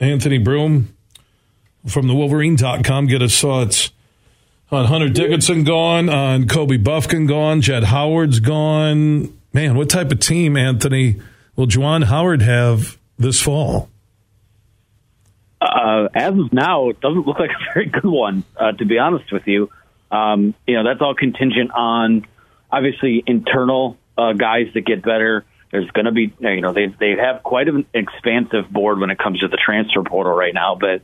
Anthony Broome from the Wolverine.com. Get us thoughts on Hunter Dickinson gone, on Kobe Bufkin gone, Jett Howard's gone. Man, what type of team, Anthony, will Juwan Howard have this fall? Uh, as of now, it doesn't look like a very good one, uh, to be honest with you. Um, you know, that's all contingent on obviously internal uh, guys that get better. There's going to be, you know, they they have quite an expansive board when it comes to the transfer portal right now. But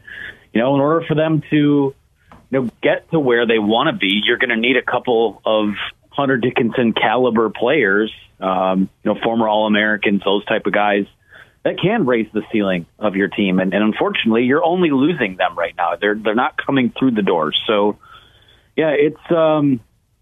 you know, in order for them to, you know, get to where they want to be, you're going to need a couple of Hunter Dickinson caliber players, um, you know, former All Americans, those type of guys that can raise the ceiling of your team. And, and unfortunately, you're only losing them right now. They're they're not coming through the doors. So, yeah, it's um,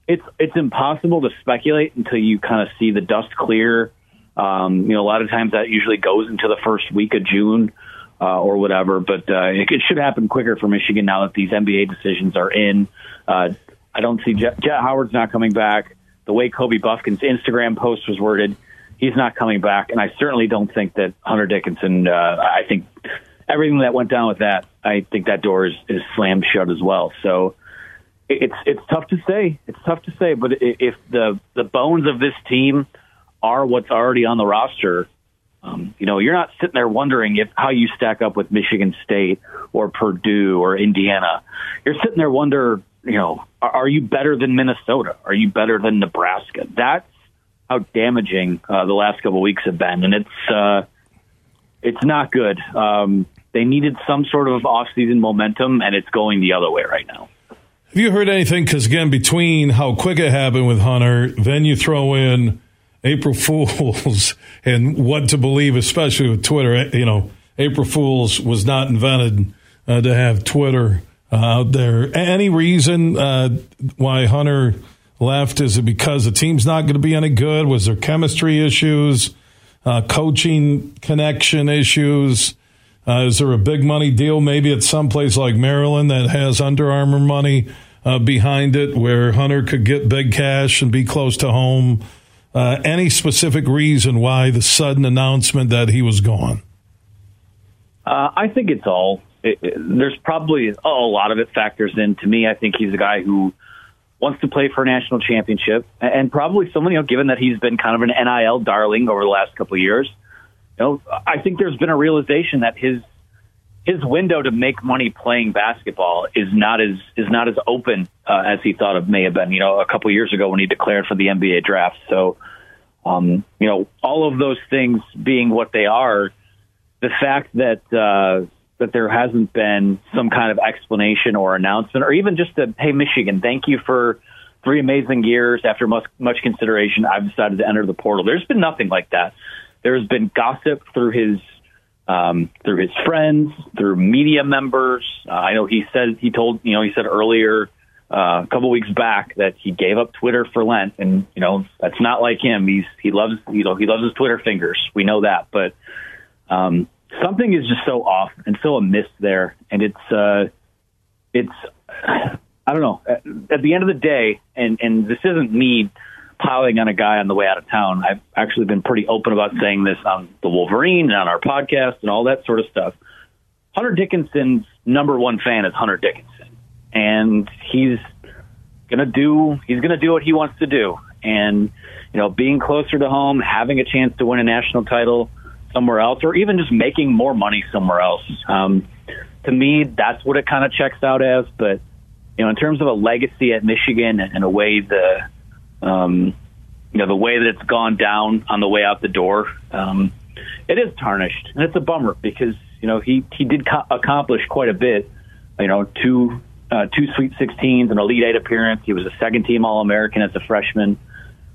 it's it's impossible to speculate until you kind of see the dust clear. Um, you know, a lot of times that usually goes into the first week of June uh, or whatever. But uh, it, it should happen quicker for Michigan now that these NBA decisions are in. Uh, I don't see Jett, Jett Howard's not coming back. The way Kobe Bufkin's Instagram post was worded, he's not coming back, and I certainly don't think that Hunter Dickinson. Uh, I think everything that went down with that, I think that door is, is slammed shut as well. So it's it's tough to say. It's tough to say, but if the the bones of this team are what's already on the roster, um, you know, you're not sitting there wondering if how you stack up with Michigan State or Purdue or Indiana. You're sitting there wonder, you know, are, are you better than Minnesota? Are you better than Nebraska? That's how damaging uh, the last couple of weeks have been, and it's uh, it's not good. Um, they needed some sort of off-season momentum, and it's going the other way right now. Have you heard anything? Because again, between how quick it happened with Hunter, then you throw in April Fools and what to believe, especially with Twitter. You know, April Fools was not invented uh, to have Twitter uh, out there. Any reason uh, why Hunter left? Is it because the team's not going to be any good? Was there chemistry issues, uh, coaching connection issues? Uh, is there a big money deal maybe at some place like Maryland that has Under Armour money uh, behind it where Hunter could get big cash and be close to home? Uh, any specific reason why the sudden announcement that he was gone? Uh, I think it's all. It, it, there's probably a lot of it factors in. To me, I think he's a guy who wants to play for a national championship, and probably someone you know, given that he's been kind of an NIL darling over the last couple of years you know, I think there's been a realization that his his window to make money playing basketball is not as is not as open uh, as he thought it may have been. You know, a couple years ago when he declared for the NBA draft. So, um, you know, all of those things being what they are, the fact that uh, that there hasn't been some kind of explanation or announcement, or even just a hey, Michigan, thank you for three amazing years. After much much consideration, I've decided to enter the portal. There's been nothing like that. There's been gossip through his um, through his friends, through media members. Uh, I know he said he told you know he said earlier uh, a couple weeks back that he gave up Twitter for Lent, and you know that's not like him. He's he loves you know he loves his Twitter fingers. We know that, but um, something is just so off and so amiss there, and it's uh, it's I don't know. At, at the end of the day, and and this isn't me piling on a guy on the way out of town. I've actually been pretty open about saying this on the Wolverine and on our podcast and all that sort of stuff. Hunter Dickinson's number one fan is Hunter Dickinson, and he's gonna do he's gonna do what he wants to do. And you know, being closer to home, having a chance to win a national title somewhere else, or even just making more money somewhere else. Um, to me, that's what it kind of checks out as. But you know, in terms of a legacy at Michigan and a way the um, you know, the way that it's gone down on the way out the door, um, it is tarnished, and it's a bummer because you know he he did co- accomplish quite a bit. You know, two uh, two Sweet 16s, an Elite Eight appearance. He was a second team All American as a freshman.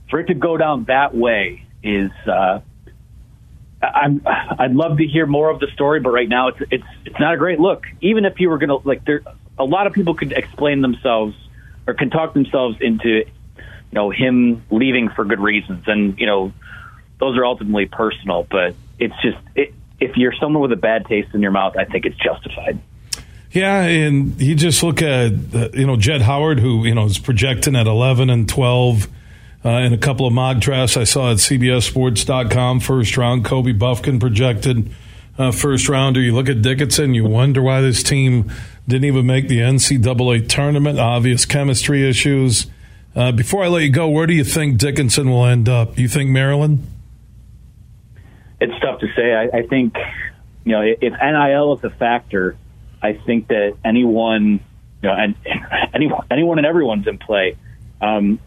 For it to go down that way is. Uh, I'm. I'd love to hear more of the story, but right now it's it's it's not a great look. Even if you were to like, there a lot of people could explain themselves or can talk themselves into you know him leaving for good reasons, and you know those are ultimately personal. But it's just it, if you're someone with a bad taste in your mouth, I think it's justified. Yeah, and you just look at uh, you know Jett Howard, who you know is projecting at 11 and 12 uh, in a couple of mock drafts I saw at CBSSports.com first round. Kobe Bufkin projected uh, first rounder. You look at Dickinson, you wonder why this team didn't even make the NCAA tournament. Obvious chemistry issues. Uh, before I let you go, where do you think Dickinson will end up? You think Maryland? It's tough to say. I, I think you know if NIL is a factor, I think that anyone, you know, and anyone, anyone and everyone's in play. Um,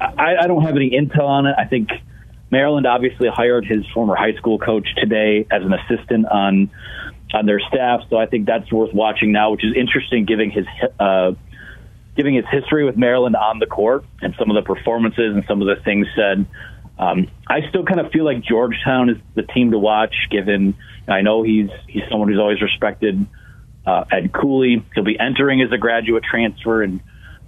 I, I don't have any intel on it. I think Maryland obviously hired his former high school coach today as an assistant on on their staff, so I think that's worth watching now, which is interesting, giving his uh, giving his history with Maryland on the court and some of the performances and some of the things said. Um, I still kind of feel like Georgetown is the team to watch, given I know he's he's someone who's always respected. Uh, Ed Cooley, he'll be entering as a graduate transfer, and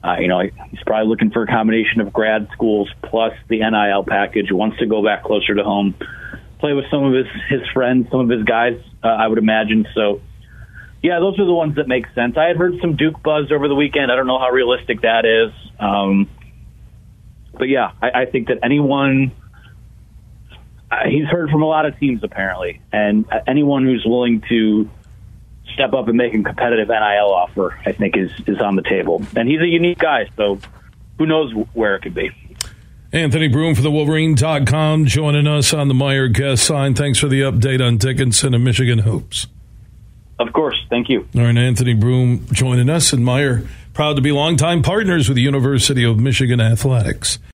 uh, you know, he's probably looking for a combination of grad schools plus the NIL package. He Wants to go back closer to home, play with some of his his friends, some of his guys. Uh, I would imagine. So, yeah, those are the ones that make sense. I had heard some Duke buzz over the weekend. I don't know how realistic that is. Um, but yeah, I, I think that anyone uh, he's heard from a lot of teams apparently, and uh, anyone who's willing to step up and make a competitive NIL offer, I think is is on the table. And he's a unique guy, so who knows where it could be. Anthony Broome for the Wolverine.com joining us on the Meijer guest sign. Thanks for the update on Dickinson and Michigan hoops. Of course. Thank you. All right, Anthony Broome joining us, and Meijer, proud to be longtime partners with the University of Michigan Athletics.